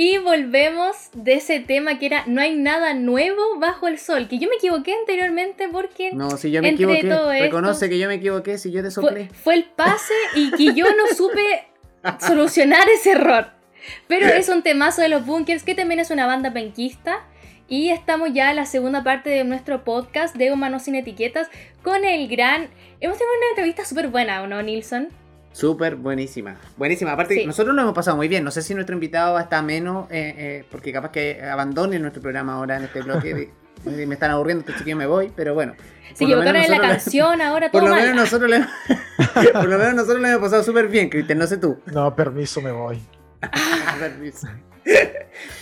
Y volvemos de ese tema que era no hay nada nuevo bajo el sol. Que yo me equivoqué anteriormente porque. No, si yo me equivoqué. Reconoce que yo me equivoqué si yo te soplé. Fue, fue el pase y que yo no supe solucionar ese error. Pero es un temazo de los bunkers que también es una banda penquista. Y estamos ya en la segunda parte de nuestro podcast de Humanos sin Etiquetas con el gran. Hemos tenido una entrevista súper buena, ¿o no, Nilsson? Súper buenísima. Buenísima. Aparte, nosotros lo hemos pasado muy bien. No sé si nuestro invitado está menos, eh, eh, porque capaz que abandone nuestro programa ahora en este bloque. me están aburriendo, este chiquillo me voy, pero bueno. Se equivocaron en la canción, ahora todo por lo menos nosotros le, Por lo menos nosotros lo hemos pasado súper bien, Cristian, no sé tú. No, permiso, me voy. permiso.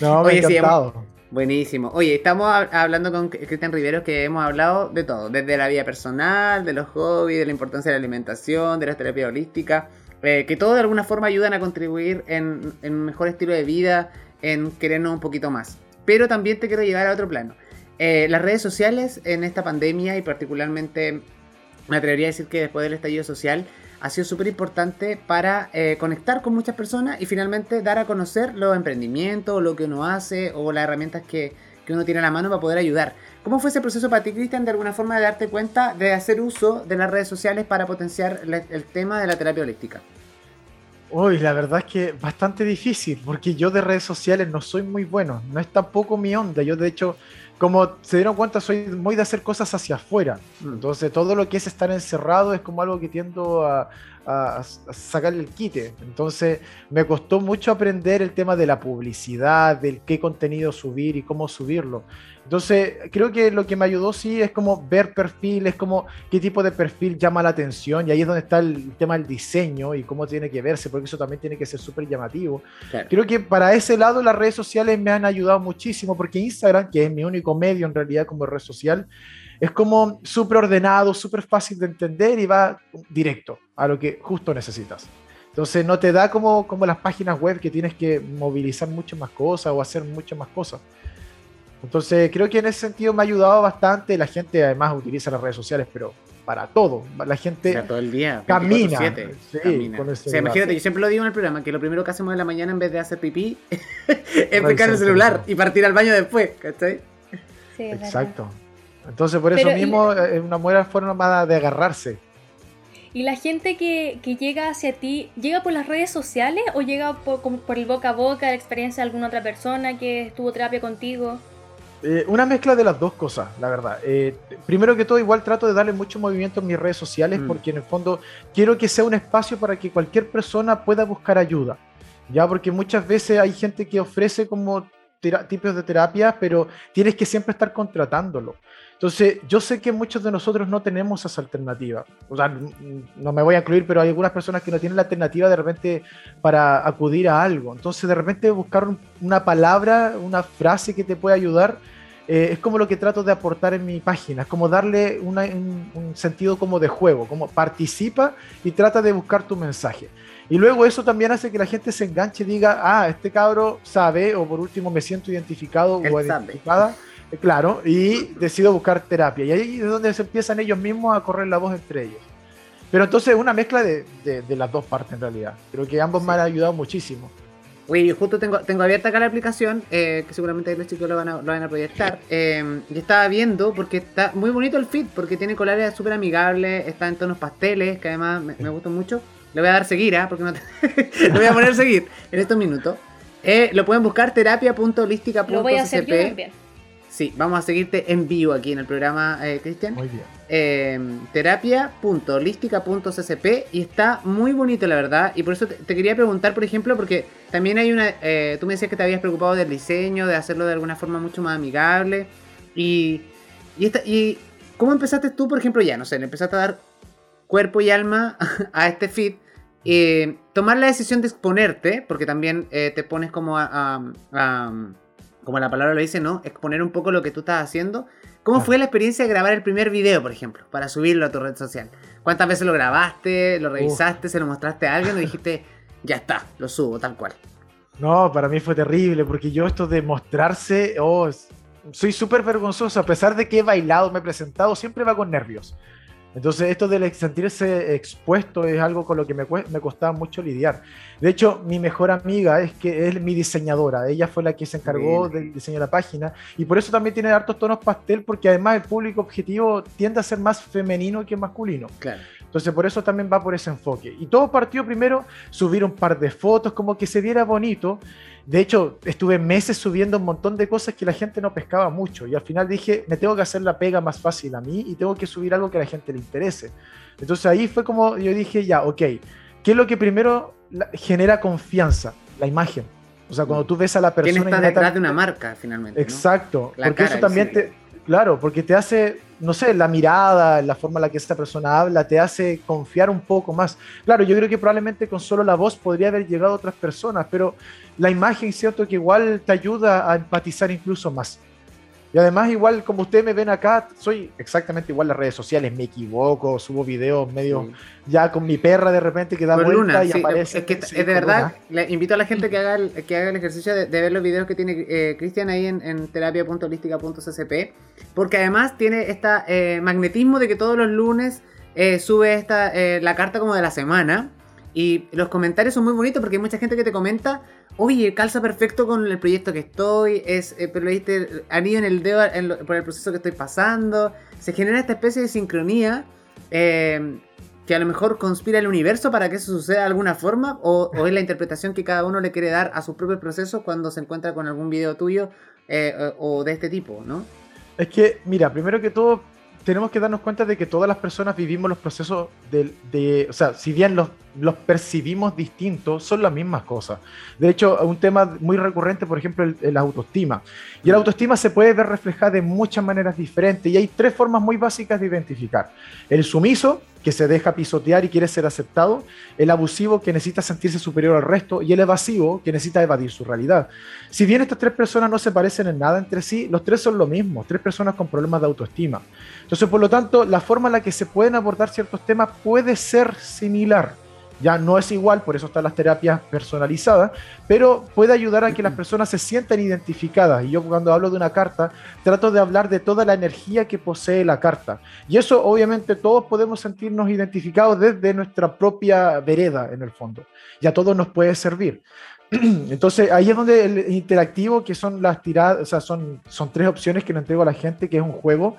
No, me he encantado. Buenísimo. Oye, estamos hablando con Cristian Riveros que hemos hablado de todo, desde la vida personal, de los hobbies, de la importancia de la alimentación, de la terapia holística, eh, que todo de alguna forma ayudan a contribuir en, un mejor estilo de vida, en querernos un poquito más. Pero también te quiero llevar a otro plano. Eh, las redes sociales en esta pandemia y particularmente me atrevería a decir que después del estallido social ha sido súper importante para eh, conectar con muchas personas y finalmente dar a conocer los emprendimientos, lo que uno hace o las herramientas que, uno tiene a la mano para poder ayudar. ¿Cómo fue ese proceso para ti, Cristian, de alguna forma de darte cuenta de hacer uso de las redes sociales para potenciar el tema de la terapia holística? Uy, la verdad es que bastante difícil, porque yo de redes sociales no soy muy bueno, no es tampoco mi onda. Yo de hecho como se dieron cuenta, soy muy de hacer cosas hacia afuera. Mm. Entonces, todo lo que es estar encerrado es como algo que tiendo a, a, sacar el quite. Entonces me costó mucho aprender el tema de la publicidad, del qué contenido subir y cómo subirlo. Entonces creo que lo que me ayudó sí es como ver perfiles, como qué tipo de perfil llama la atención y ahí es donde está el tema del diseño y cómo tiene que verse, porque eso también tiene que ser súper llamativo. Creo que para ese lado las redes sociales me han ayudado muchísimo porque Instagram, que es mi único medio en realidad como red social, es como súper ordenado, súper fácil de entender y va directo a lo que justo necesitas. Entonces no te da como, como las páginas web que tienes que movilizar muchas más cosas o hacer muchas más cosas. Entonces creo que en ese sentido me ha ayudado bastante. La gente además utiliza las redes sociales, pero para todo. La gente todo el día, camina. Sí, camina. imagínate, yo siempre lo digo en el programa, que lo primero que hacemos en la mañana en vez de hacer pipí es pegar el celular y partir al baño después, ¿cachai? Sí, Exacto. Entonces, por eso mismo eh, es una buena forma de agarrarse. ¿Y la gente que, llega hacia ti, llega por las redes sociales o llega por, el boca a boca, la experiencia de alguna otra persona que estuvo terapia contigo? Eh, una mezcla de las dos cosas, la verdad. Eh, primero que todo, igual trato de darle mucho movimiento en mis redes sociales mm. porque en el fondo quiero que sea un espacio para que cualquier persona pueda buscar ayuda. Ya, porque muchas veces hay gente que ofrece como tipos de terapia, pero tienes que siempre estar contratándolo. Entonces, yo sé que muchos de nosotros no tenemos esa alternativa. O sea, no me voy a incluir, pero hay algunas personas que no tienen la alternativa de repente para acudir a algo. Entonces, de repente buscar una palabra, una frase que te pueda ayudar, eh, es como lo que trato de aportar en mi página. Es como darle un, un sentido como de juego, como participa y trata de buscar tu mensaje. Y luego eso también hace que la gente se enganche y diga, ah, este cabro sabe, o por último me siento identificado o identificada claro, y decido buscar terapia. Y ahí es donde se empiezan ellos mismos a correr la voz entre ellos. Pero entonces es una mezcla de, de, las dos partes en realidad. Creo que ambos me han ayudado muchísimo. Oye, justo tengo, tengo abierta acá la aplicación, eh, que seguramente los chicos lo van a, lo van a proyectar. Eh, y estaba viendo, porque está muy bonito el feed, porque tiene colores súper amigables, está en tonos pasteles, que además me, me gustan mucho. Le voy a dar seguir, ¿ah? Porque no te... voy a poner seguir en estos minutos. lo pueden buscar terapia.holística.cp. Lo voy a hacer yo también. Sí, vamos a seguirte en vivo aquí en el programa, eh, Cristian. Muy bien. Eh, terapia.holística.ccp y está muy bonito, la verdad. Y por eso te, quería preguntar, por ejemplo, porque también hay una. Eh, tú me decías que te habías preocupado del diseño, de hacerlo de alguna forma mucho más amigable. Y. Y, y ¿cómo empezaste tú, por ejemplo, ya? No sé, le empezaste a dar cuerpo y alma a este feed. tomar la decisión de exponerte, porque también te pones como a como la palabra lo dice, ¿no? Exponer un poco lo que tú estás haciendo. ¿Cómo fue la experiencia de grabar el primer video, por ejemplo, para subirlo a tu red social? ¿Cuántas veces lo grabaste, lo revisaste, se lo mostraste a alguien o dijiste, ya está, lo subo, tal cual? No, para mí fue terrible, porque yo esto de mostrarse, oh, soy súper vergonzoso, a pesar de que he bailado, me he presentado, siempre va con nervios. Entonces, esto de sentirse expuesto es algo con lo que me, me costaba mucho lidiar. De hecho, mi mejor amiga es que es mi diseñadora. Ella fue la que se encargó del diseño de la página. Y por eso también tiene hartos tonos pastel, porque además el público objetivo tiende a ser más femenino que masculino. Claro. Entonces, por eso también va por ese enfoque. Y todo partió primero, subir un par de fotos, como que se viera bonito. De hecho, estuve meses subiendo un montón de cosas que la gente no pescaba mucho. Y al final dije, me tengo que hacer la pega más fácil a mí y tengo que subir algo que a la gente le interese. Entonces ahí fue como yo dije, ya, ok, ¿qué es lo que primero genera confianza? La imagen. O sea, cuando tú ves a la persona... ¿Quién está detrás de una marca, finalmente? Exacto. porque eso también te... Claro, porque te hace, no sé, la mirada, la forma en la que esta persona habla, te hace confiar un poco más. Claro, yo creo que probablemente con solo la voz podría haber llegado a otras personas, pero la imagen, cierto, que igual te ayuda a empatizar incluso más. Y además, igual como ustedes me ven acá, soy exactamente igual en las redes sociales, me equivoco, subo videos medio ya con mi perra de repente que da vuelta y aparece. Es que de verdad, le invito a la gente que haga el, que haga el ejercicio de, ver los videos que tiene eh, Cristian ahí en, en terapia.holística.ccp, porque además tiene este magnetismo de que todos los lunes eh, sube esta la carta como de la semana. Y los comentarios son muy bonitos porque hay mucha gente que te comenta oye, calza perfecto con el proyecto que estoy, es, eh, pero viste, anillo en el dedo por el proceso que estoy pasando. Se genera esta especie de sincronía eh, que a lo mejor conspira el universo para que eso suceda de alguna forma, o, es la interpretación que cada uno le quiere dar a su propio proceso cuando se encuentra con algún video tuyo eh, o de este tipo, ¿no? Es que, mira, primero que todo, tenemos que darnos cuenta de que todas las personas vivimos los procesos de, de o sea, si bien los los percibimos distintos, son las mismas cosas. De hecho, un tema muy recurrente, por ejemplo, el, la autoestima. Y la autoestima se puede ver reflejada de muchas maneras diferentes y hay tres formas muy básicas de identificar. El sumiso, que se deja pisotear y quiere ser aceptado, el abusivo, que necesita sentirse superior al resto, y el evasivo, que necesita evadir su realidad. Si bien estas tres personas no se parecen en nada entre sí, los tres son lo mismo, tres personas con problemas de autoestima. Entonces, por lo tanto, la forma en la que se pueden abordar ciertos temas puede ser similar ya no es igual, por eso están las terapias personalizadas, pero puede ayudar a que las personas se sientan identificadas. Y yo cuando hablo de una carta, trato de hablar de toda la energía que posee la carta. Y eso obviamente todos podemos sentirnos identificados desde nuestra propia vereda, en el fondo. Y a todos nos puede servir. Entonces ahí es donde el interactivo, que son las tiradas, o sea, son, son tres opciones que le entrego a la gente, que es un juego,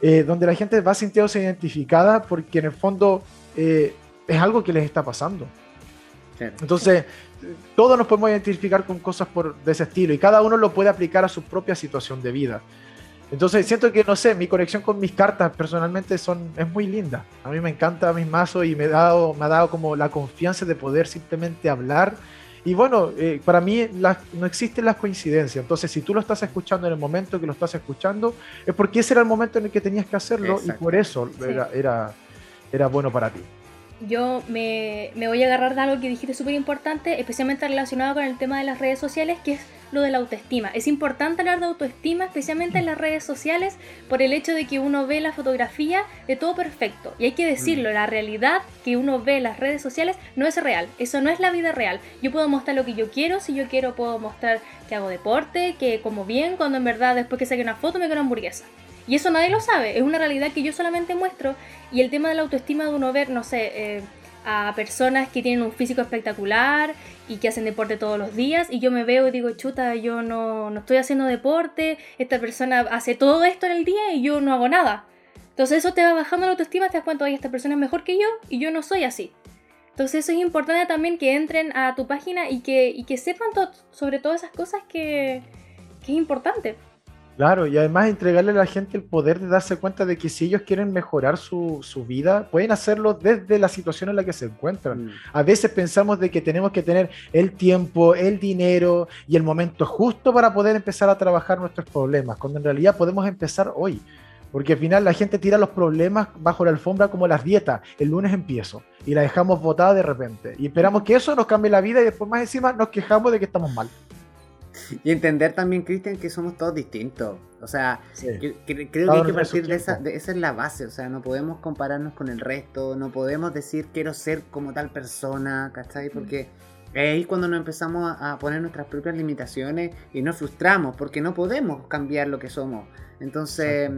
eh, donde la gente va sintiéndose identificada porque en el fondo... Eh, es algo que les está pasando. Entonces, todos nos podemos identificar con cosas por, de ese estilo y cada uno lo puede aplicar a su propia situación de vida. Entonces, siento que, no sé, mi conexión con mis cartas personalmente son, es muy linda. A mí me encanta mis mazos y me, ha dado, me ha dado como la confianza de poder simplemente hablar. Y bueno, eh, para mí no existen las coincidencias. Entonces, si tú lo estás escuchando en el momento que lo estás escuchando, es porque ese era el momento en el que tenías que hacerlo y por eso era, era, era bueno para ti yo me, voy a agarrar de algo que dijiste súper importante, especialmente relacionado con el tema de las redes sociales, que es lo de la autoestima. Es importante hablar de autoestima, especialmente en las redes sociales, por el hecho de que uno ve la fotografía de todo perfecto. Y hay que decirlo, la realidad que uno ve en las redes sociales no es real. Eso no es la vida real. Yo puedo mostrar lo que yo quiero, si yo quiero puedo mostrar que hago deporte, que como bien, cuando en verdad después que saque una foto me quedo una hamburguesa. Y eso nadie lo sabe, es una realidad que yo solamente muestro. Y el tema de la autoestima de uno ver, no sé, eh, a personas que tienen un físico espectacular y que hacen deporte todos los días y yo me veo y digo, chuta, yo no, no estoy haciendo deporte, esta persona hace todo esto en el día y yo no hago nada. Entonces eso te va bajando la autoestima, te das cuenta, oye, esta persona es mejor que yo y yo no soy así. Entonces eso es importante también que entren a tu página y que, y que sepan sobre todas esas cosas que, que es importante. Claro, y además entregarle a la gente el poder de darse cuenta de que si ellos quieren mejorar su, vida, pueden hacerlo desde la situación en la que se encuentran. Mm. A veces pensamos de que tenemos que tener el tiempo, el dinero y el momento justo para poder empezar a trabajar nuestros problemas, cuando en realidad podemos empezar hoy. Porque al final la gente tira los problemas bajo la alfombra como las dietas. El lunes empiezo y la dejamos botada de repente. Y esperamos que eso nos cambie la vida y después más encima nos quejamos de que estamos mal. Y entender también, Cristian, que somos todos distintos. O sea, creo que hay que partir de esa, esa es la base. O sea, no podemos compararnos con el resto, no podemos decir quiero ser como tal persona, ¿cachai? Porque es ahí cuando nos empezamos a, poner nuestras propias limitaciones y nos frustramos porque no podemos cambiar lo que somos. Entonces,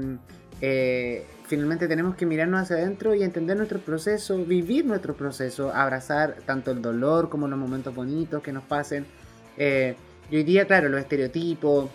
eh, finalmente tenemos que mirarnos hacia adentro y entender nuestro proceso, vivir nuestro proceso, abrazar tanto el dolor como los momentos bonitos que nos pasen. Eh, y hoy día, claro, los estereotipos,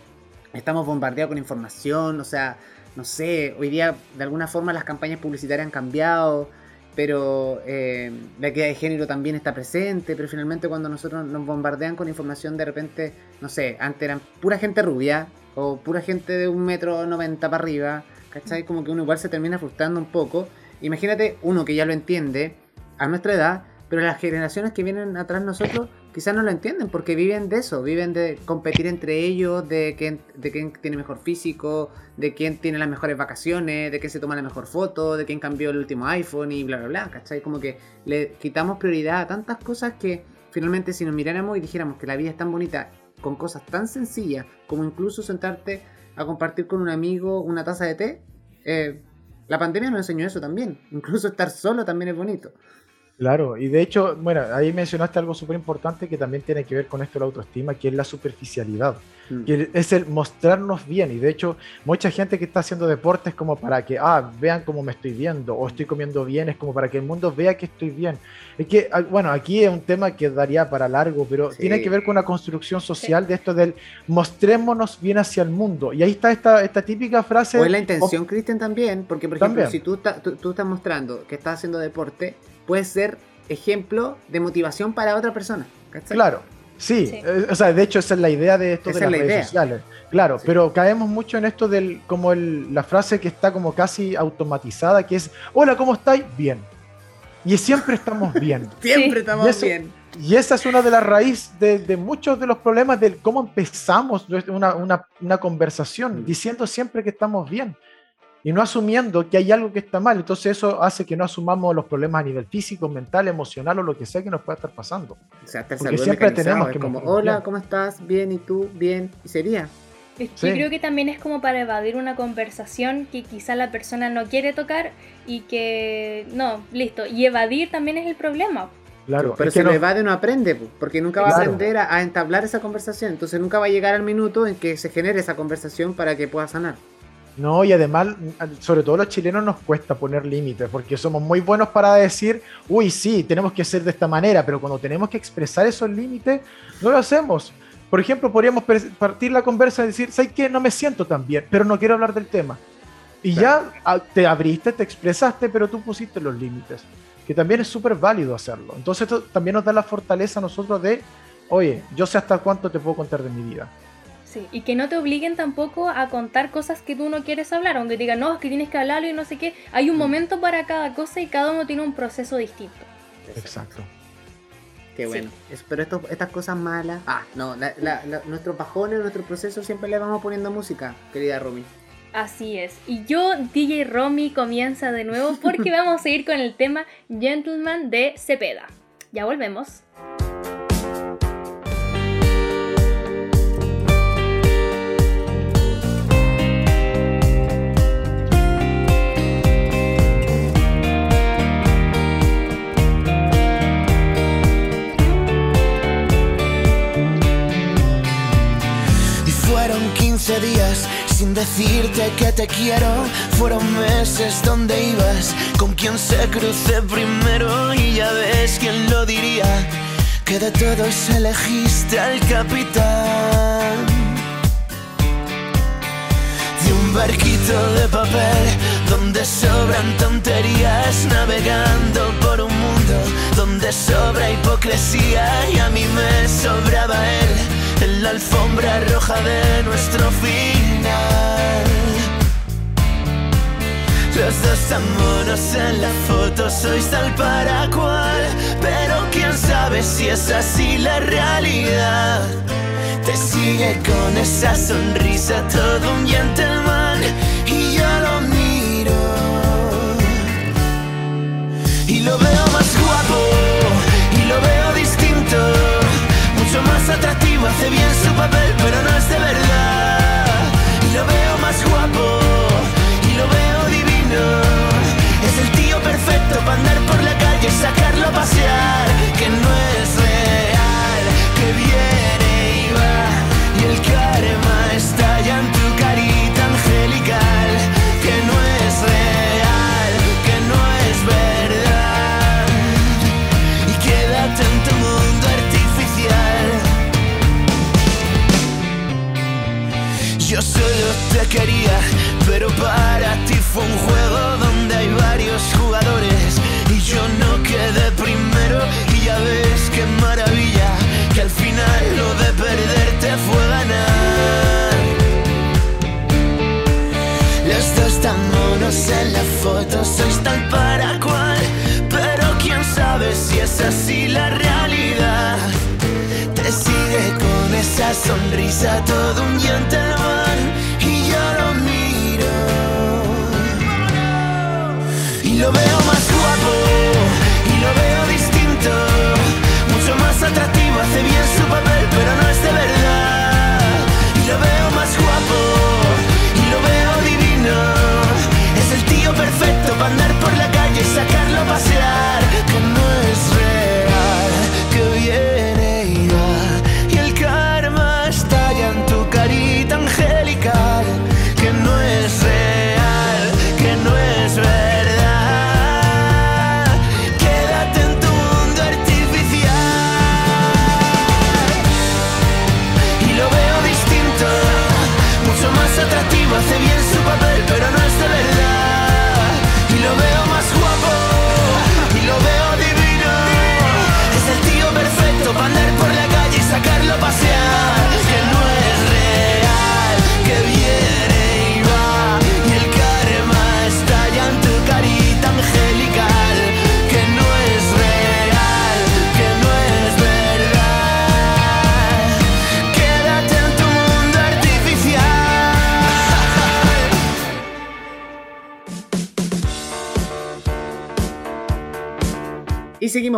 estamos bombardeados con información, o sea, no sé, hoy día de alguna forma las campañas publicitarias han cambiado, pero eh, la equidad de género también está presente, pero finalmente cuando nosotros nos bombardean con información de repente, no sé, antes eran pura gente rubia o pura gente de un metro noventa para arriba, ¿cachai? Como que uno igual se termina frustrando un poco. Imagínate uno que ya lo entiende a nuestra edad, pero las generaciones que vienen atrás nosotros quizás no lo entienden porque viven de eso, viven de competir entre ellos, de quién, de quién tiene mejor físico, de quién tiene las mejores vacaciones, de quién se toma la mejor foto, de quién cambió el último iPhone y bla, bla, bla, ¿cachai? Como que le quitamos prioridad a tantas cosas que finalmente si nos miráramos y dijéramos que la vida es tan bonita con cosas tan sencillas como incluso sentarte a compartir con un amigo una taza de té, eh, la pandemia nos enseñó eso también. Incluso estar solo también es bonito. Claro, y de hecho, bueno, ahí mencionaste algo súper importante que también tiene que ver con esto de la autoestima, que es la superficialidad, mm. que es el mostrarnos bien. Y de hecho, mucha gente que está haciendo deportes como para que, ah, vean cómo me estoy viendo, o estoy comiendo bien, es como para que el mundo vea que estoy bien. Es que, ah, bueno, aquí es un tema que daría para largo, pero tiene que ver con una construcción social de esto del mostrémonos bien hacia el mundo. Y ahí está esta, esta típica frase. O es la intención, Cristian, también, porque por ejemplo, si tú, tú, tú estás mostrando que estás haciendo deporte, puede ser ejemplo de motivación para otra persona. Claro, sí. Eh, o sea, de hecho esa es la idea de esto de las redes sociales. Claro, pero caemos mucho en esto del como el, la frase que está como casi automatizada, que es, hola, ¿cómo estáis? Bien. Y siempre estamos bien. siempre estamos bien. Y esa es una de las raíces de, muchos de los problemas de cómo empezamos una, una, una conversación, mm. diciendo siempre que estamos bien y no asumiendo que hay algo que está mal. Entonces eso hace que no asumamos los problemas a nivel físico, mental, emocional o lo que sea que nos pueda estar pasando. O sea, Porque siempre tenemos que como, hola, ¿cómo estás? Bien, ¿y tú? Bien, y sería. Yo creo que también es como para evadir una conversación que quizá la persona no quiere tocar y que no, listo. Y evadir también es el problema. Claro, pero si lo evade no aprende, porque nunca va a aprender a, a, entablar esa conversación. Entonces nunca va a llegar al minuto en que se genere esa conversación para que pueda sanar. No, y además, sobre todo los chilenos nos cuesta poner límites, porque somos muy buenos para decir, uy, sí, tenemos que ser de esta manera, pero cuando tenemos que expresar esos límites, no lo hacemos. Por ejemplo, podríamos partir la conversa y decir, ¿sabes qué? No me siento tan bien, pero no quiero hablar del tema. Y ya ah, te abriste, te expresaste, pero tú pusiste los límites, que también es súper válido hacerlo. Entonces esto también nos da la fortaleza a nosotros de, oye, yo sé hasta cuánto te puedo contar de mi vida y que no te obliguen tampoco a contar cosas que tú no quieres hablar, aunque digan, no, es que tienes que hablarlo y no sé qué. Hay un mm. momento para cada cosa y cada uno tiene un proceso distinto. Exacto. Qué bueno. pero estas cosas malas. Ah, no, nuestros bajones, nuestro proceso siempre le vamos poniendo música, querida Romy. Así es. Y yo, DJ Romy, comienza de nuevo porque vamos a seguir con el tema Gentleman de Cepeda. Ya volvemos. Días sin decirte que te quiero. Fueron meses donde ibas, con quien se cruce primero y ya ves quién lo diría. Que de todos elegiste al capitán. De un barquito de papel donde sobran tonterías navegando por un mundo donde sobra hipocresía y a mí me sobraba él en la alfombra roja de nuestro final. Los dos amores en la foto sois tal para cual, pero quién sabe si es así la realidad. Te sigue con esa sonrisa todo un gentleman y yo lo miro y lo veo más atractivo, hace bien su papel, pero no es de verdad. Y lo veo más guapo, y lo veo divino. Es el tío perfecto para andar por la calle y sacarlo a pasear, en la foto, sois tal para cual, pero quién sabe si es así la realidad. Te sigue con esa sonrisa todo un gentleman y yo lo miro y lo veo más guapo y lo veo distinto, mucho más atractivo, hace bien su papel, pero no es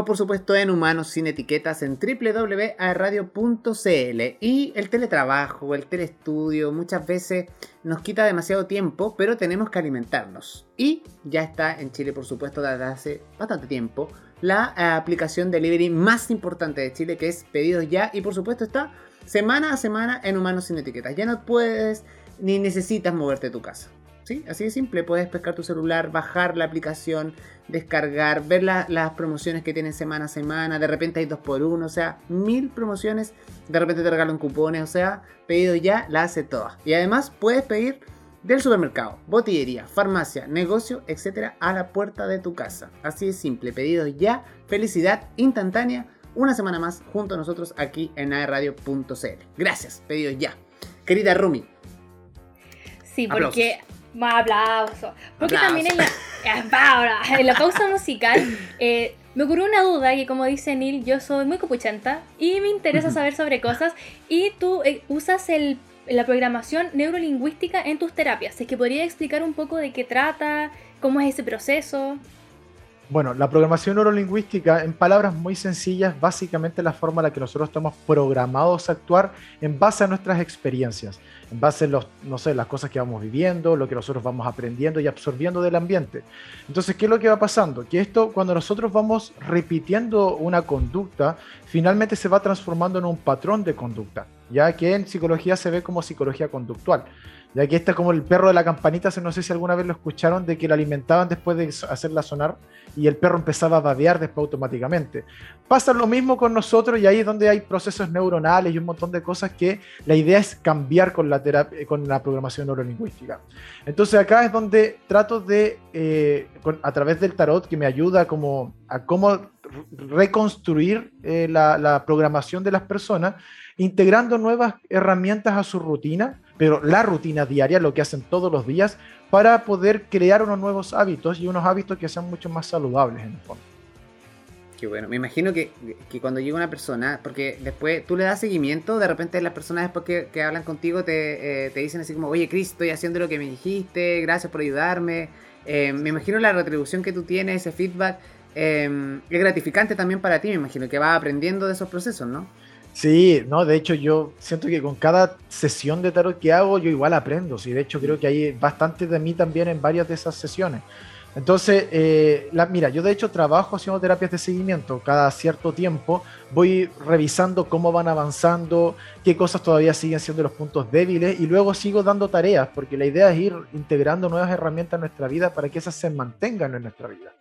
Por supuesto, en Humanos Sin Etiquetas en www.radio.cl. Y el teletrabajo, el telestudio, muchas veces nos quita demasiado tiempo, pero tenemos que alimentarnos. Y ya está en Chile, por supuesto, desde hace bastante tiempo, la eh, aplicación delivery más importante de Chile, que es Pedidos Ya. Y por supuesto está semana a semana en Humanos Sin Etiquetas. Ya no puedes ni necesitas moverte de tu casa. ¿Sí? Así de simple, puedes pescar tu celular, bajar la aplicación, descargar, ver la- las promociones que tienen semana a semana, de repente hay dos por uno, o sea, mil promociones, de repente te regalan cupones, o sea, pedido ya, la hace toda. Y además puedes pedir del supermercado, botillería, farmacia, negocio, etcétera, a la puerta de tu casa. Así de simple, pedido ya, felicidad instantánea, una semana más junto a nosotros aquí en aerradio.cl. Gracias, pedido ya. Querida Rumi, Sí, porque. Más aplauso. Porque Aplausos. también en la, ahora, en la pausa musical eh, me ocurrió una duda que como dice Neil, yo soy muy copuchenta y me interesa saber sobre cosas y tú eh, usas el, la programación neurolingüística en tus terapias. Es que podría explicar un poco de qué trata, cómo es ese proceso. Bueno, la programación neurolingüística, en palabras muy sencillas, básicamente la forma en la que nosotros estamos programados a actuar en base a nuestras experiencias, en base a los, no sé, las cosas que vamos viviendo, lo que nosotros vamos aprendiendo y absorbiendo del ambiente. Entonces, ¿qué es lo que va pasando? Que esto, cuando nosotros vamos repitiendo una conducta, finalmente se va transformando en un patrón de conducta, ya que en psicología se ve como psicología conductual. Ya que este es como el perro de la campanita, no sé si alguna vez lo escucharon, de que lo alimentaban después de hacerla sonar y el perro empezaba a babear después automáticamente. Pasa lo mismo con nosotros y ahí es donde hay procesos neuronales y un montón de cosas que la idea es cambiar con la, terapia, con la programación neurolingüística. Entonces acá es donde trato de, eh, con- a través del tarot, que me ayuda como a cómo reconstruir eh, la, la programación de las personas, integrando nuevas herramientas a su rutina, pero la rutina diaria, lo que hacen todos los días, para poder crear unos nuevos hábitos y unos hábitos que sean mucho más saludables en el fondo. Qué bueno, me imagino que, que cuando llega una persona, porque después tú le das seguimiento, de repente las personas después que, hablan contigo te, eh, te dicen así como, oye Chris, estoy haciendo lo que me dijiste, gracias por ayudarme. Eh, me imagino la retribución que tú tienes, ese feedback, eh, es gratificante también para ti, me imagino que vas aprendiendo de esos procesos, ¿no? Sí, no, de hecho yo siento que con cada sesión de tarot que hago yo igual aprendo, sí, de hecho creo que hay bastante de mí también en varias de esas sesiones. Entonces, eh, la, mira, yo de hecho trabajo haciendo terapias de seguimiento. Cada cierto tiempo voy revisando cómo van avanzando, qué cosas todavía siguen siendo los puntos débiles y luego sigo dando tareas, porque la idea es ir integrando nuevas herramientas en nuestra vida para que esas se mantengan en nuestra vida.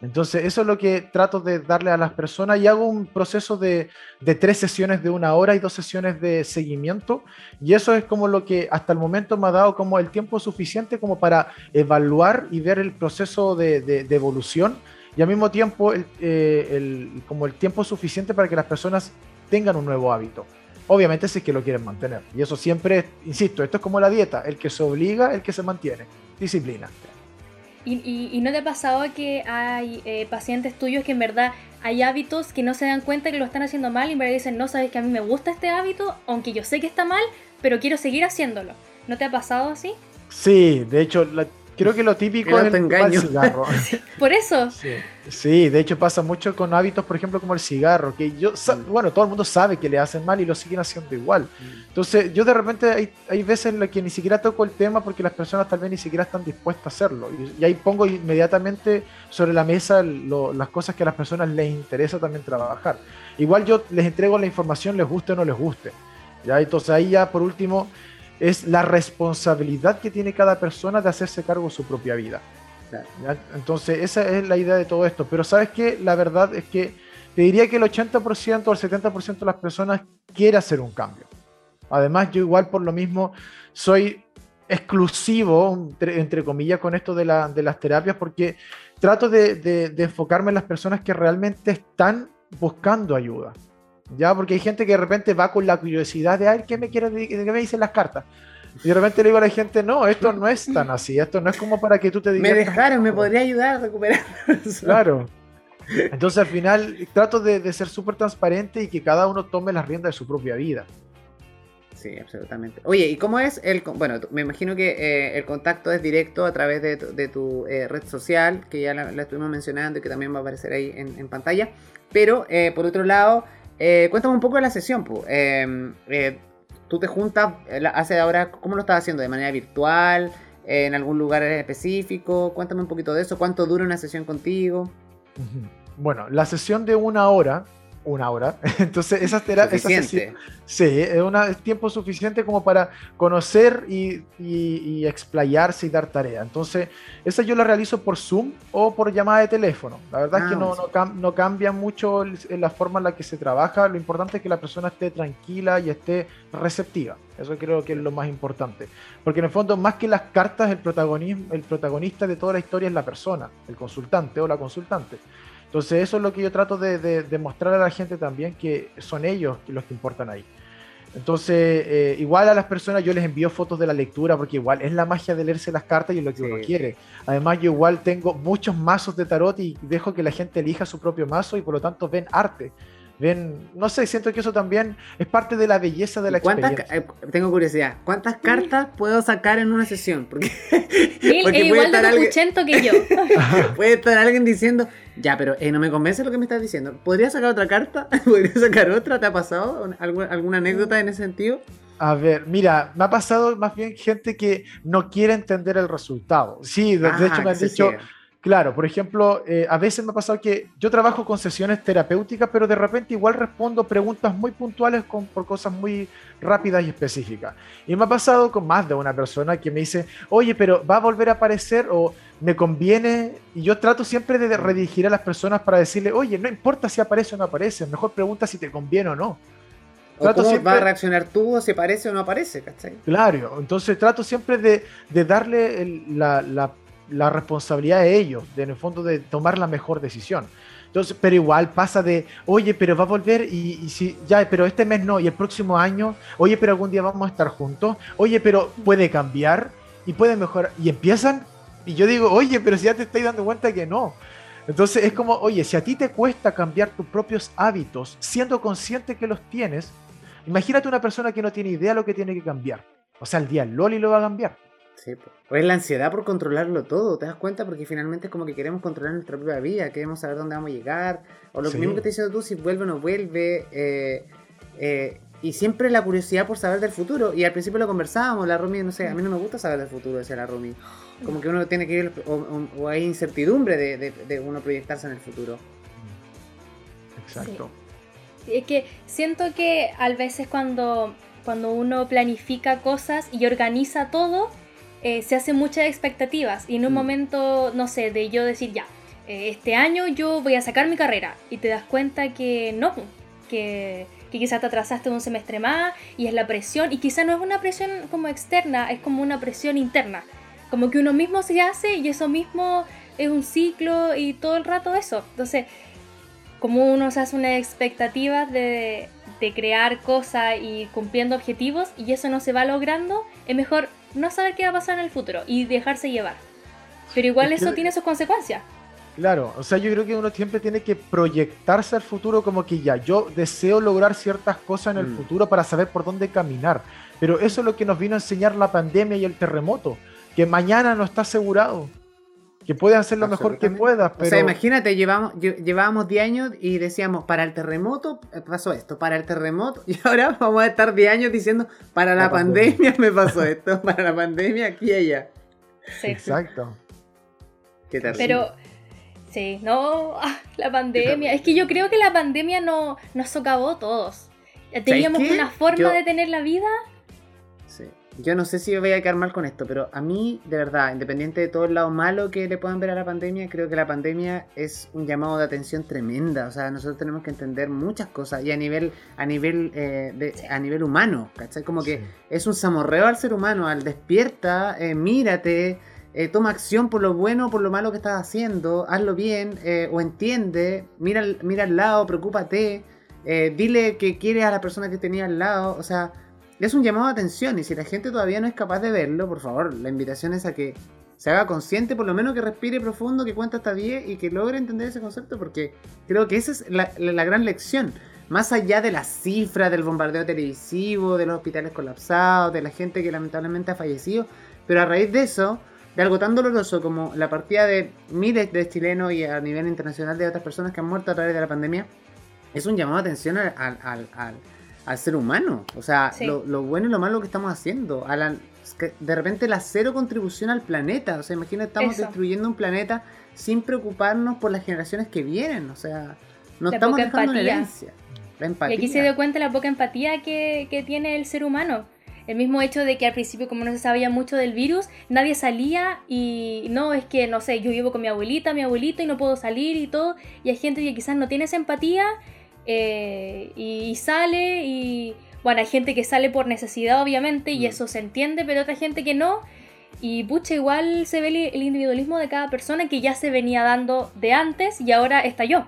Entonces, eso es lo que trato de darle a las personas y hago un proceso de, de, tres sesiones de una hora y dos sesiones de seguimiento. Y eso es como lo que hasta el momento me ha dado como el tiempo suficiente como para evaluar y ver el proceso de, de, de evolución y al mismo tiempo el, eh, el, como el tiempo suficiente para que las personas tengan un nuevo hábito. Obviamente si es que lo quieren mantener. Y eso siempre, insisto, esto es como la dieta, el que se obliga, el que se mantiene. Disciplina. ¿Y, y, y no te ha pasado que hay eh, pacientes tuyos que en verdad hay hábitos que no se dan cuenta que lo están haciendo mal y en verdad dicen, no sabes que a mí me gusta este hábito, aunque yo sé que está mal, pero quiero seguir haciéndolo? ¿No te ha pasado así? Sí, de hecho, la, Creo que lo típico es el, el cigarro. Por eso. Sí. Sí. de hecho pasa mucho con hábitos, por ejemplo, como el cigarro, que yo, mm. bueno, todo el mundo sabe que le hacen mal y lo siguen haciendo igual. Mm. Entonces, yo de repente hay, hay veces en las que ni siquiera toco el tema porque las personas tal vez ni siquiera están dispuestas a hacerlo. Y, y ahí pongo inmediatamente sobre la mesa lo, las cosas que a las personas les interesa también trabajar. Igual yo les entrego la información, les guste o no les guste. ¿ya? Entonces ahí ya por último es la responsabilidad que tiene cada persona de hacerse cargo de su propia vida. Entonces, esa es la idea de todo esto. Pero sabes que la verdad es que te diría que el 80% o el 70% de las personas quiere hacer un cambio. Además, yo igual por lo mismo soy exclusivo, entre, entre comillas, con esto de, la, de, las terapias, porque trato de, de, de enfocarme en las personas que realmente están buscando ayuda. ¿ya? Porque hay gente que de repente va con la curiosidad de, ay, ¿qué me quieren, qué me dicen las cartas? Y de repente le digo a la gente, no, esto no es tan así, esto no es como para que tú te digas. Me dejaron, me podría ayudar a recuperar. Claro. Entonces al final trato de, de ser súper transparente y que cada uno tome las riendas de su propia vida. Sí, absolutamente. Oye, ¿y cómo es el... Bueno, me imagino que eh, el contacto es directo a través de tu, de tu eh, red social, que ya la, la, estuvimos mencionando y que también va a aparecer ahí en, en pantalla. Pero, eh, por otro lado, cuéntame un poco de la sesión, pues. Eh, eh, tú te juntas, eh, hace ahora, ¿cómo lo estás haciendo? ¿De manera virtual? ¿En algún lugar específico? Cuéntame un poquito de eso. ¿Cuánto dura una sesión contigo? Bueno, la sesión de una hora una hora. Entonces, esa, era, esa sesión, sí, es, es tiempo suficiente como para conocer y, y, y, explayarse y dar tarea. Entonces, esa yo la realizo por Zoom o por llamada de teléfono. La verdad ah, es que no, no, cam, no, cambia mucho la forma en la que se trabaja. Lo importante es que la persona esté tranquila y esté receptiva. Eso creo que es lo más importante. Porque en el fondo, más que las cartas, el, protagonismo, el protagonista de toda la historia es la persona, el consultante o la consultante. Entonces eso es lo que yo trato de, de, de, mostrar a la gente también, que son ellos los que importan ahí. Entonces, eh, igual a las personas yo les envío fotos de la lectura, porque igual es la magia de leerse las cartas y es lo que sí. uno quiere. Además, yo igual tengo muchos mazos de tarot y dejo que la gente elija su propio mazo y por lo tanto ven arte. Ven, no sé, siento que eso también es parte de la belleza de la experiencia. Eh, tengo curiosidad, ¿cuántas cartas puedo sacar en una sesión? Porque, porque es igual de alguien, que yo. puede estar alguien diciendo, ya, pero eh, no me convence lo que me estás diciendo. ¿Podría sacar otra carta? ¿Podría sacar otra? ¿Te ha pasado ¿Algún, alguna anécdota en ese sentido? A ver, mira, me ha pasado más bien gente que no quiere entender el resultado. Sí, de, ah, de hecho me han dicho... Claro, por ejemplo, eh, a veces me ha pasado que yo trabajo con sesiones terapéuticas, pero de repente igual respondo preguntas muy puntuales con, por cosas muy rápidas y específicas. Y me ha pasado con más de una persona que me dice, oye, pero ¿va a volver a aparecer o me conviene? Y yo trato siempre de redirigir a las personas para decirle, oye, no importa si aparece o no aparece, mejor pregunta si te conviene o no. Trato o cómo siempre... va a reaccionar tú, o si aparece o no aparece, ¿cachai? Claro, entonces trato siempre de, de darle el, la, la la responsabilidad de ellos, de, en el fondo de tomar la mejor decisión. Entonces, pero igual pasa de, oye, pero va a volver y, si, ya, pero este mes no, y el próximo año, oye, pero algún día vamos a estar juntos, oye, pero puede cambiar y puede mejorar. Y empiezan, y yo digo, oye, pero si ya te estáis dando cuenta que no. Entonces es como, oye, si a ti te cuesta cambiar tus propios hábitos, siendo consciente que los tienes, imagínate una persona que no tiene idea de lo que tiene que cambiar. O sea, el día Loli lo va a cambiar. Sí, o es la ansiedad por controlarlo todo, ¿te das cuenta? Porque finalmente es como que queremos controlar nuestra propia vida, queremos saber dónde vamos a llegar, o lo sí. mismo que te diciendo tú, si vuelve o no vuelve, eh, eh, y siempre la curiosidad por saber del futuro, y al principio lo conversábamos, la Rumi, no sé, a mí no me gusta saber del futuro, decía la Rumi, como que uno tiene que ir, o, o, o hay incertidumbre de, de, de, uno proyectarse en el futuro. Exacto. Sí. Es que siento que a veces cuando, cuando uno planifica cosas y organiza todo, eh, se hacen muchas expectativas y en un mm. momento, no sé, de yo decir ya, eh, este año yo voy a sacar mi carrera y te das cuenta que no, que, que quizás te atrasaste un semestre más y es la presión y quizás no es una presión como externa, es como una presión interna, como que uno mismo se hace y eso mismo es un ciclo y todo el rato eso. Entonces, como uno se hace una expectativa de, de crear cosas y cumpliendo objetivos y eso no se va logrando, es mejor no saber qué va a pasar en el futuro y dejarse llevar. Pero igual Es que- eso tiene sus consecuencias. Claro, o sea, yo creo que uno siempre tiene que proyectarse al futuro como que ya, yo deseo lograr ciertas cosas en el Mm. futuro para saber por dónde caminar. Pero eso es lo que nos vino a enseñar la pandemia y el terremoto, que mañana no está asegurado, que puedes hacer lo mejor que puedas, pero O sea, imagínate, llevamos, lle- llevábamos 10 años y decíamos, para el terremoto eh, pasó esto, para el terremoto, y ahora vamos a estar 10 años diciendo, para la, La pandemia. pandemia. me pasó esto, para la pandemia aquí y allá. Sí. exacto. Qué terrible. Pero, sí, no, ah, la pandemia. Es que yo creo que la pandemia no, nos socavó a todos. Teníamos una forma Yo- de tener la vida. Sí. Yo no sé si voy a quedar mal con esto, pero a mí, de verdad, independiente de todo el lado malo que le puedan ver a la pandemia, creo que la pandemia es un llamado de atención tremenda. O sea, nosotros tenemos que entender muchas cosas y a nivel, a nivel, eh, de- a nivel humano, ¿cachai? Como que Sí. es un samorreo al ser humano, al despierta, eh, mírate, eh, toma acción por lo bueno o por lo malo que estás haciendo, hazlo bien eh, o entiende, mira, al- mira al lado, preocúpate, dile que quieres a la persona que tenía al lado, o sea, es un llamado de atención y si la gente todavía no es capaz de verlo, por favor, la invitación es a que se haga consciente, por lo menos que respire profundo, que cuenta hasta 10 y que logre entender ese concepto, porque creo que esa es la, gran lección. Más allá de las cifras, del bombardeo televisivo, de los hospitales colapsados, de la gente que lamentablemente ha fallecido, pero a raíz de eso, de algo tan doloroso como la partida de miles de chilenos y a nivel internacional de otras personas que han muerto a través de la pandemia, es un llamado de atención al- al- al- al ser humano. O sea, Sí. lo, lo bueno y lo malo que estamos haciendo. A la- es que de repente la cero contribución al planeta. O sea, imagina, estamos Eso. destruyendo un planeta sin preocuparnos por las generaciones que vienen. O sea, La estamos dejando empatía. herencia. La Y empatía. aquí se dio cuenta la poca empatía que, que tiene el ser humano. El mismo hecho de que al principio, como no se sabía mucho del virus, nadie salía y no, es que, no sé, yo vivo con mi abuelita, mi abuelito y no puedo salir y todo. Y hay gente que quizás no tiene esa empatía eh, y, y sale y, bueno, hay gente que sale por necesidad, obviamente, y Mm. eso se entiende, pero otra gente que no. Y pucha, igual se ve el, el individualismo de cada persona que ya se venía dando de antes y ahora estalló.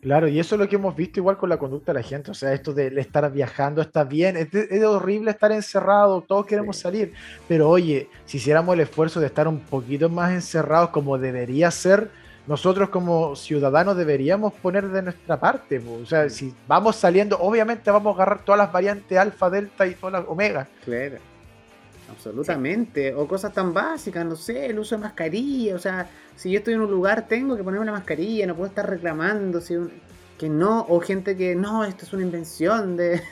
Claro, y eso es lo que hemos visto igual con la conducta de la gente, o sea, esto de estar viajando está bien, es, es horrible estar encerrado, todos queremos Sí. salir, pero oye, si hiciéramos el esfuerzo de estar un poquito más encerrados como debería ser, nosotros como ciudadanos deberíamos poner de nuestra parte, po. o sea, si vamos saliendo, obviamente vamos a agarrar todas las variantes alfa, delta y todas las omega, Claro. Absolutamente. O cosas tan básicas, no sé, el uso de mascarilla. O sea, si yo estoy en un lugar, tengo que ponerme la mascarilla, no puedo estar reclamando. Si un- que no, o gente que no, esto es una invención de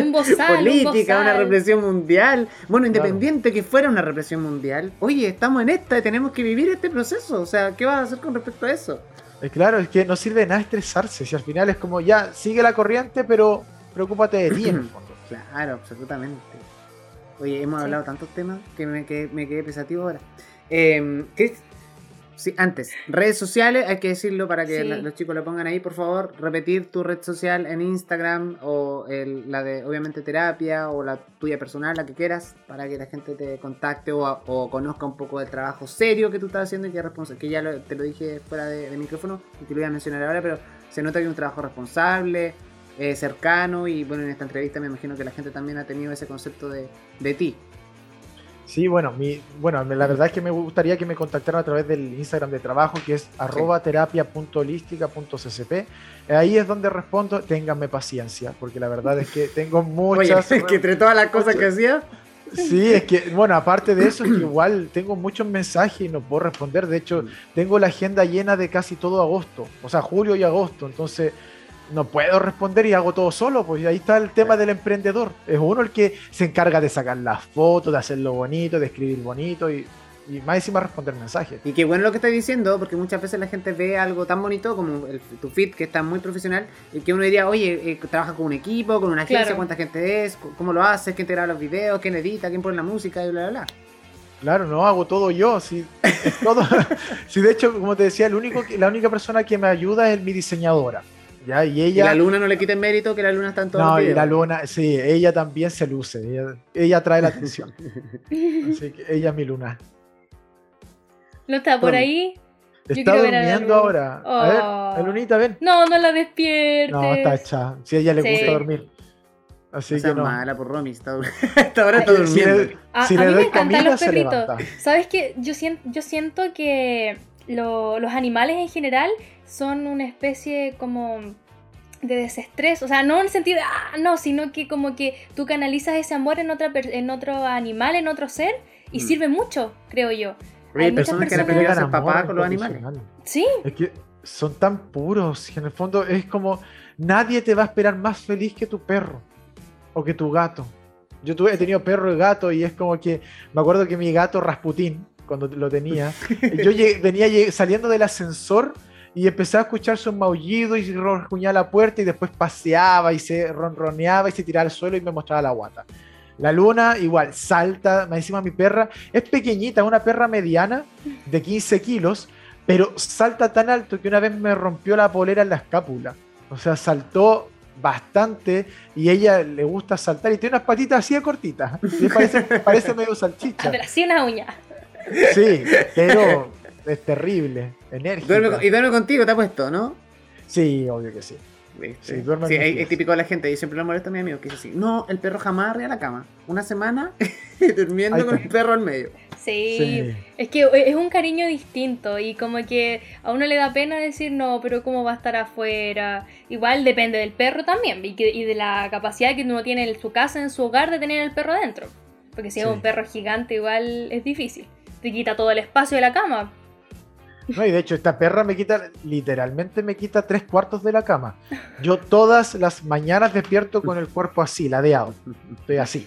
Un bozal, un política, una represión mundial. Bueno, independiente que fuera una represión mundial, oye, estamos en esta y tenemos que vivir este proceso. O sea, ¿qué vas a hacer con respecto a eso? Eh, claro, es que no sirve de nada estresarse, si al final es como ya, sigue la corriente, pero preocúpate de ti en el fondo. Claro, absolutamente. Oye, hemos Sí. hablado tantos temas que me quedé, me quedé pensativo ahora. Eh, ¿qué- Sí, antes, redes sociales, hay que decirlo para que Sí. la- los chicos lo pongan ahí, por favor. Repetir tu red social en Instagram o el- la de, obviamente, terapia o la tuya personal, la que quieras, para que la gente te contacte o, o conozca un poco del trabajo serio que tú estás haciendo y que, que ya lo- te lo dije fuera de, de micrófono y te lo voy a mencionar ahora, pero se nota que es un trabajo responsable, eh, cercano y bueno, en esta entrevista me imagino que la gente también ha tenido ese concepto de, de ti. Sí, bueno, mi, bueno, la verdad es que me gustaría que me contactaran a través del Instagram de trabajo, que es arroba terapia.holística.ccp. Ahí es donde respondo, ténganme paciencia, porque la verdad es que tengo Oye, muchas... es que entre todas las cosas que hacía, Sí, es que, bueno, aparte de eso, es que igual tengo muchos mensajes y no puedo responder. De hecho, tengo la agenda llena de casi todo agosto, o sea, julio y agosto. Entonces, no puedo responder y hago todo solo. Pues ahí está el tema del emprendedor. Es uno el que se encarga de sacar las fotos, de hacerlo bonito, de escribir bonito y, y más encima responder mensajes. Y qué bueno lo que estás diciendo, porque muchas veces la gente ve algo tan bonito como el, tu fit, que está muy profesional, y que uno diría, oye, eh, trabaja con un equipo, con una agencia, Claro. cuánta gente es, cómo lo haces, quién te graba los videos, quién edita, quién pone la música, y bla, bla, bla. Claro, no hago todo yo. Si, todo, si de hecho, como te decía, el único, que- la única persona que me ayuda es mi diseñadora. ¿Ya? Y Y ella. la luna no le quiten mérito que la luna está en todos no, y la luna, sí, ella también se luce. Ella, ella trae la atención. Así que ella es mi luna. ¿No está por ahí? Está a durmiendo ahora. A Oh. ver, Lunita, ven. No, no la despiertes. No, está hecha. Si a ella le Sí. gusta dormir. Así que no. mala por Romy, está ahora está Si durmiendo. le, A, si a le mí me doy encantan comida, los perritos. ¿Sabes qué? Yo siento, yo siento que lo- los animales en general son una especie como de desestrés. O sea, no en el sentido de, ah, no, sino que como que tú canalizas ese amor en, otra per- en otro animal, en otro ser, y Mm. sirve mucho, creo yo. Oye, Hay muchas personas que han personas- aprendido a papá con los animales. Sí, Es que son tan puros. que en el fondo es como nadie te va a esperar más feliz que tu perro o que tu gato. Yo tuve, he tenido perro y gato y es como que me acuerdo que mi gato Rasputín, cuando lo tenía, yo venía saliendo del ascensor y empecé a escuchar su maullido y rasguñaba la puerta y después paseaba y se ronroneaba y se tiraba al suelo y me mostraba la guata. La luna igual, salta, más encima mi perra es pequeñita, una perra mediana de 15 kilos, pero salta tan alto que una vez me rompió la polera en la escápula. O sea, saltó bastante y ella le gusta saltar y tiene unas patitas así de cortitas. Parece, parece medio salchicha. pero así una uña. Sí, pero es terrible, enérgico. Duerme y duerme contigo, te ha puesto, ¿no? Sí, obvio que sí. Sí, duerme Sí, es, típico de la gente. Yo siempre lo molesto a mi amigo que dice así: No, el perro jamás arriba de la cama. Una semana durmiendo con el perro al medio. Sí, Sí. es que es un cariño distinto y como que a uno le da pena decir no, pero cómo va a estar afuera. Igual depende del perro también y, que- y de la capacidad que uno tiene en su casa, en su hogar, de tener el perro dentro. Porque si es un perro gigante igual es difícil. Te quita todo el espacio de la cama. No, y de hecho, esta perra me quita, literalmente me quita tres cuartos de la cama. Yo todas las mañanas despierto con el cuerpo así, ladeado. Estoy así.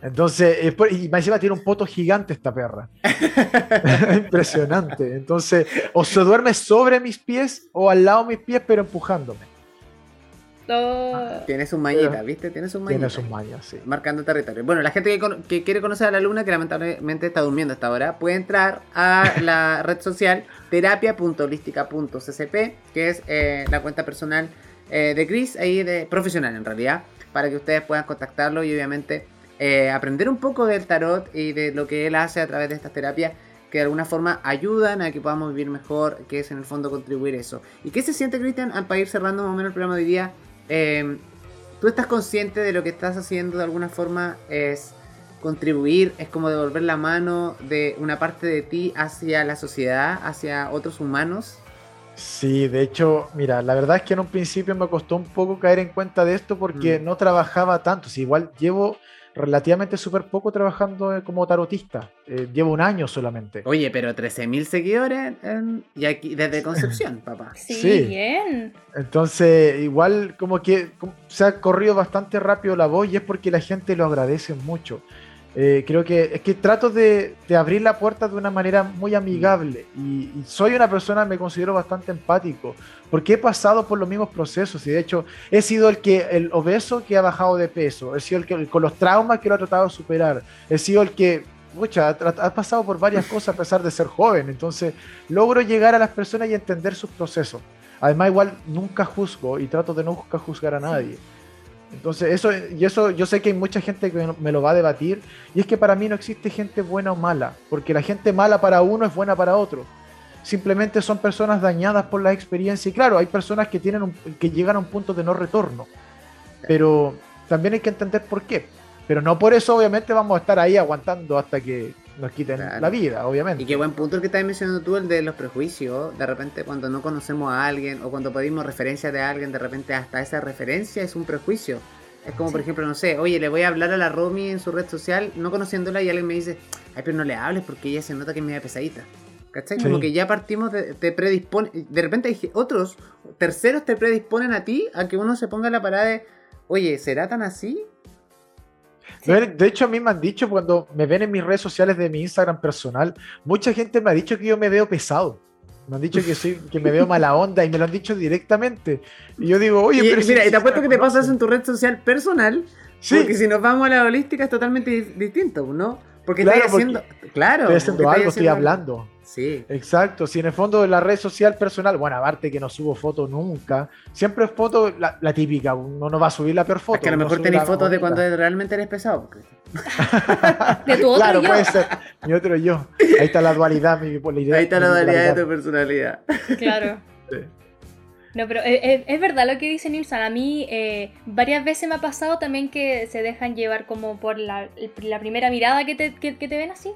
Entonces, y más encima tiene un poto gigante esta perra. Impresionante. Entonces, o se duerme sobre mis pies o al lado de mis pies, pero empujándome. Oh, Tiene sus mañitas, ¿viste? Tiene sus Tiene mañitas. sus mañas, sí. Marcando territorio. Bueno, la gente que quiere conocer a la luna, que lamentablemente está durmiendo hasta ahora, puede entrar a la red social terapia.holística.ccp, que es eh, la cuenta personal eh, de Chris, ahí de profesional en realidad, para que ustedes puedan contactarlo y obviamente eh, aprender un poco del tarot y de lo que él hace a través de estas terapias que de alguna forma ayudan a que podamos vivir mejor, que es en el fondo contribuir eso. ¿Y qué se siente, Cristian, al para ir cerrando más o menos el programa de hoy día? Eh, tú estás consciente de lo que estás haciendo de alguna forma es contribuir, es como devolver la mano de una parte de ti hacia la sociedad, hacia otros humanos. Sí, de hecho, mira, la verdad es que en un principio me costó un poco caer en cuenta de esto porque Mm. no trabajaba tanto. Sí, igual llevo relativamente súper poco trabajando eh, como tarotista. Eh, llevo un año solamente. Oye, pero 13.000 seguidores en- y aquí desde Concepción, papá. sí, Sí. bien. Entonces, igual como que como se ha corrido bastante rápido la voz y es porque la gente lo agradece mucho. Eh, creo que es que trato de, de abrir la puerta de una manera muy amigable y, y soy una persona, me considero bastante empático, porque he pasado por los mismos procesos y de hecho he sido el que el obeso que ha bajado de peso, he sido el que con los traumas que lo ha tratado de superar, he sido el que pucha, ha, tra- ha pasado por varias cosas a pesar de ser joven, entonces logro llegar a las personas y entender sus procesos. Además, igual nunca juzgo y trato de nunca juzgar a nadie. Entonces, eso, y eso yo sé que hay mucha gente que me lo va a debatir, y es que para mí no existe gente buena o mala, porque la gente mala para uno es buena para otro. Simplemente son personas dañadas por la experiencia, y claro, hay personas que, tienen un- que llegan a un punto de no retorno, pero también hay que entender por qué. Pero no por eso, obviamente, vamos a estar ahí aguantando hasta que nos quiten Claro. la vida, obviamente. Y qué buen punto el que estás mencionando tú, el de los prejuicios. De repente cuando no conocemos a alguien o cuando pedimos referencia de alguien, de repente hasta esa referencia es un prejuicio. Es como, por ejemplo, no sé, oye, le voy a hablar a la Romy en su red social, no conociéndola, y alguien me dice, ay, pero no le hables porque ella se nota que es media pesadita. ¿Cachai? Sí. Como que ya partimos, de, te predispone, de repente otros, terceros te predisponen a ti a que uno se ponga en la parada de, oye, ¿será tan así? De de hecho, a mí me han dicho cuando me ven en mis redes sociales de mi Instagram personal, mucha gente me ha dicho que yo me veo pesado. Me han dicho que soy, que me veo mala onda y me lo han dicho directamente. Y yo digo, oye, y, pero si- mira, y si te apuesto que te pasa eso conocen". en tu red social personal, Sí, Porque si nos vamos a la holística es totalmente di- distinto, ¿no? Porque Claro, estoy haciendo. Claro. Estoy haciendo algo, estoy hablando. Sí. Exacto, si en el fondo de la red social personal, bueno, aparte que no subo fotos nunca, siempre es foto la, la típica, uno no va a subir la peor foto. Es que a lo mejor tenéis fotos de cuando realmente eres pesado. porque- De tu otro Claro, yo. puede ser, mi otro yo. Ahí está la dualidad, mi bipolaridad. Ahí está la dualidad de tu personalidad. Claro. Sí. No, pero es, es- es verdad lo que dice Nilsson. A mí eh, varias veces me ha pasado también que se dejan llevar como por la, la primera mirada que te, que, que te ven así.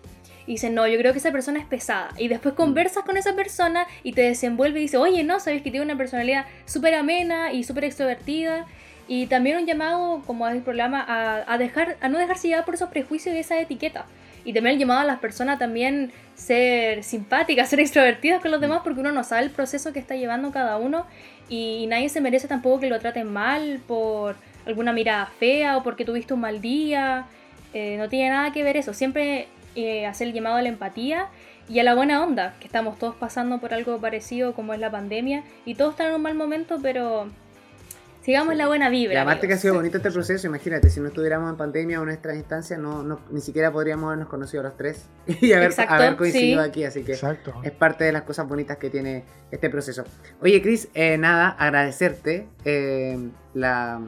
Y dicen, no, yo creo que esa persona es pesada. Y después conversas con esa persona y te desenvuelve y dices, oye, no, sabes que tiene una personalidad súper amena y súper extrovertida. Y también un llamado, como es el programa, a, a dejar, a no dejarse llevar por esos prejuicios y esas etiquetas. Y también el llamado a las personas también ser simpáticas, ser extrovertidas con los demás, porque uno no sabe el proceso que está llevando cada uno y nadie se merece tampoco que lo traten mal por alguna mirada fea o porque tuviste un mal día. Eh, no tiene nada que ver eso. Siempre eh, hacer el llamado a la empatía y a la buena onda, que estamos todos pasando por algo parecido como es la pandemia y todos están en un mal momento, pero sigamos Sí. la buena vibra. Y aparte que ha sido bonito este proceso, imagínate, si no estuviéramos en pandemia o en nuestras instancias, no, no, ni siquiera podríamos habernos conocido los tres y haber, Exacto, haber coincidido sí. aquí, así que Exacto. es parte de las cosas bonitas que tiene este proceso. Oye, Cris, eh, nada, agradecerte eh, la,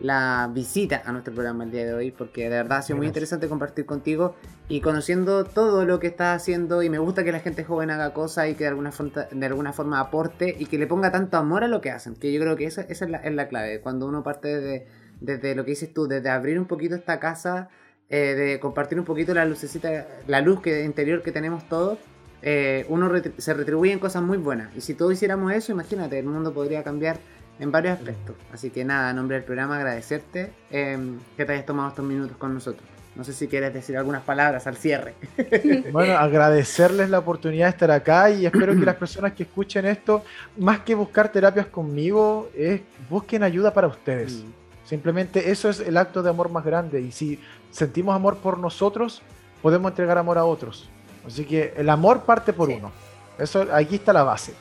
la visita a nuestro programa el día de hoy, porque de verdad ha sido muy interesante compartir contigo y conociendo todo lo que estás haciendo. Y me gusta que la gente joven haga cosas y que de alguna, forma, de alguna forma aporte y que le ponga tanto amor a lo que hacen, que yo creo que esa, esa es, la, es la clave. Cuando uno parte desde, desde lo que dices tú, desde abrir un poquito esta casa, eh, de compartir un poquito la lucecita, la luz que, interior que tenemos todos eh, uno retri- se retribuye en cosas muy buenas. Y si todos hiciéramos eso, imagínate, el mundo podría cambiar en varios aspectos. Así que nada, a nombre del programa, agradecerte eh, que te hayas tomado estos minutos con nosotros. No sé si quieres decir algunas palabras al cierre. Bueno, agradecerles la oportunidad de estar acá y espero que las personas que escuchen esto, más que buscar terapias conmigo, es busquen ayuda para ustedes. Simplemente eso es el acto de amor más grande y si sentimos amor por nosotros, podemos entregar amor a otros. Así que el amor parte por Sí. uno. Eso aquí está la base.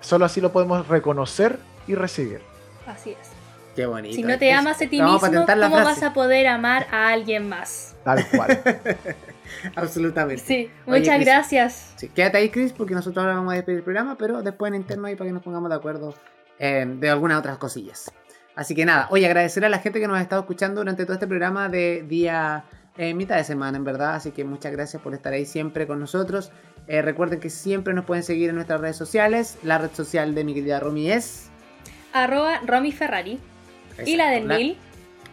Solo así lo podemos reconocer y recibir. Así es. Qué bonito. Si no te amas a ti vamos mismo, ¿cómo frase. vas a poder amar a alguien más? Tal cual. Absolutamente. Sí, Oye, muchas gracias. Sí, quédate ahí, Chris, porque nosotros ahora vamos a despedir el programa, pero después en interno ahí para que nos pongamos de acuerdo eh, de algunas otras cosillas. Así que nada, oye, agradecer a la gente que nos ha estado escuchando durante todo este programa de día eh, mitad de semana, en verdad. Así que muchas gracias por estar ahí siempre con nosotros. Eh, recuerden que siempre nos pueden seguir en nuestras redes sociales. La red social de mi querida Romy es. Arroba Romy Ferrari. Y la del Exacto, Lil.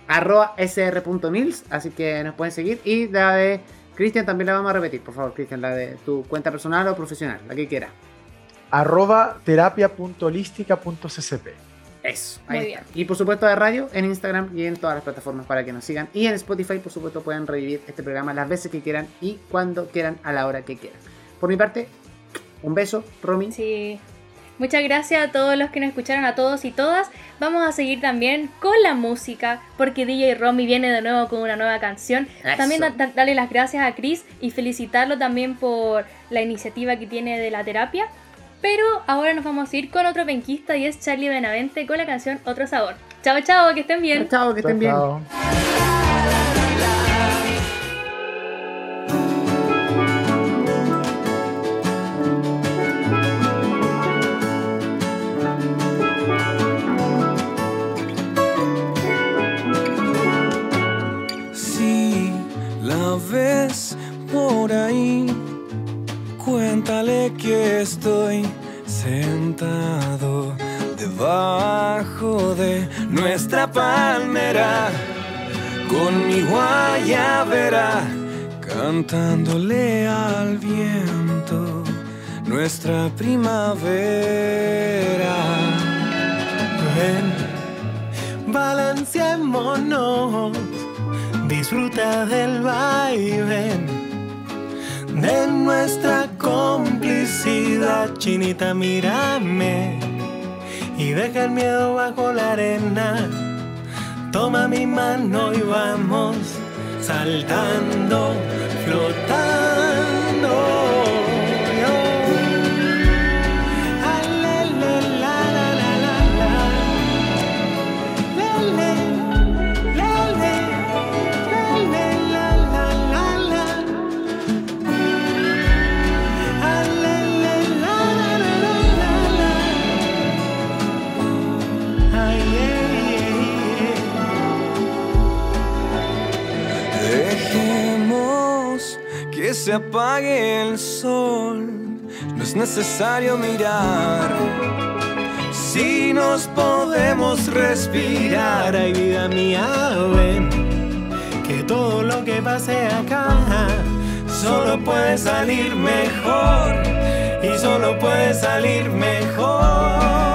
arroba sr.mils, así que nos pueden seguir. Y la de Cristian también la vamos a repetir, por favor, Cristian, la de tu cuenta personal o profesional, la que quiera. Arroba terapia.holística.ccp. Eso, Muy ahí bien. está. Y por supuesto de radio, en Instagram y en todas las plataformas para que nos sigan. Y en Spotify, por supuesto, pueden revivir este programa las veces que quieran y cuando quieran, a la hora que quieran. Por mi parte, un beso, Romy. Sí. Muchas gracias a todos los que nos escucharon, a todos y todas. Vamos a seguir también con la música, porque DJ Romy viene de nuevo con una nueva canción. Eso. También da- da- darle las gracias a Chris y felicitarlo también por la iniciativa que tiene de la terapia. Pero ahora nos vamos a ir con otro penquista y es Charlie Benavente con la canción Otro Sabor. Chao, chao, que estén bien. Chao, que estén bien. Chao. Que estoy sentado debajo de nuestra palmera con mi guayabera cantándole al viento nuestra primavera. Ven, balanceémonos, disfruta del vaivén de nuestra complicidad. Chinita, mírame y deja el miedo bajo la arena. Toma mi mano y vamos saltando, apague el sol. No es necesario mirar. Si nos podemos respirar, ay vida mía, ven que todo lo que pase acá solo puede salir mejor y solo puede salir mejor.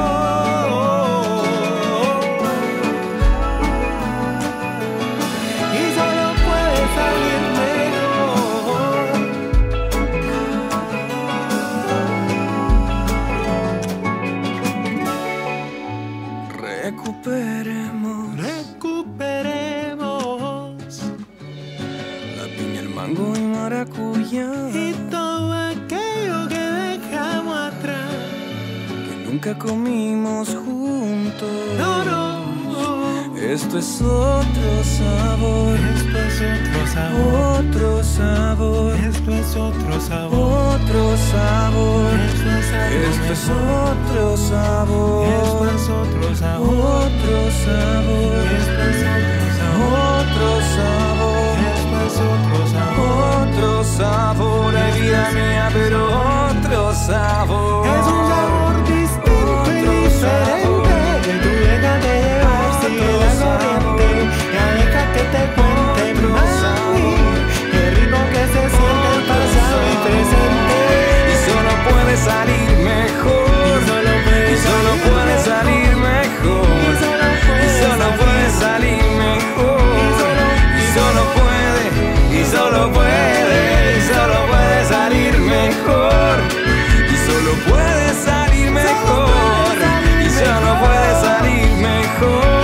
Nunca comimos juntos. No, no. Esto es otro sabor. Esto es otro sabor. Otro sabor. Esto es otro sabor. Otro sabor. Esto es, Esto es otro sabor. Esto es otro sabor. Otro sabor. Esto es otro sabor. Otro sabor. Esto es otro sabor. Otro sabor. Ay, vida mía, pero otro sabor. Es un sabor. El ponte el ritmo que se siente pasado y presente. Y solo puede salir mejor. Y solo puede salir mejor. y solo puede salir mejor. Y solo puede y solo puede y solo puede salir mejor. Y solo puede salir mejor. y solo puede salir mejor.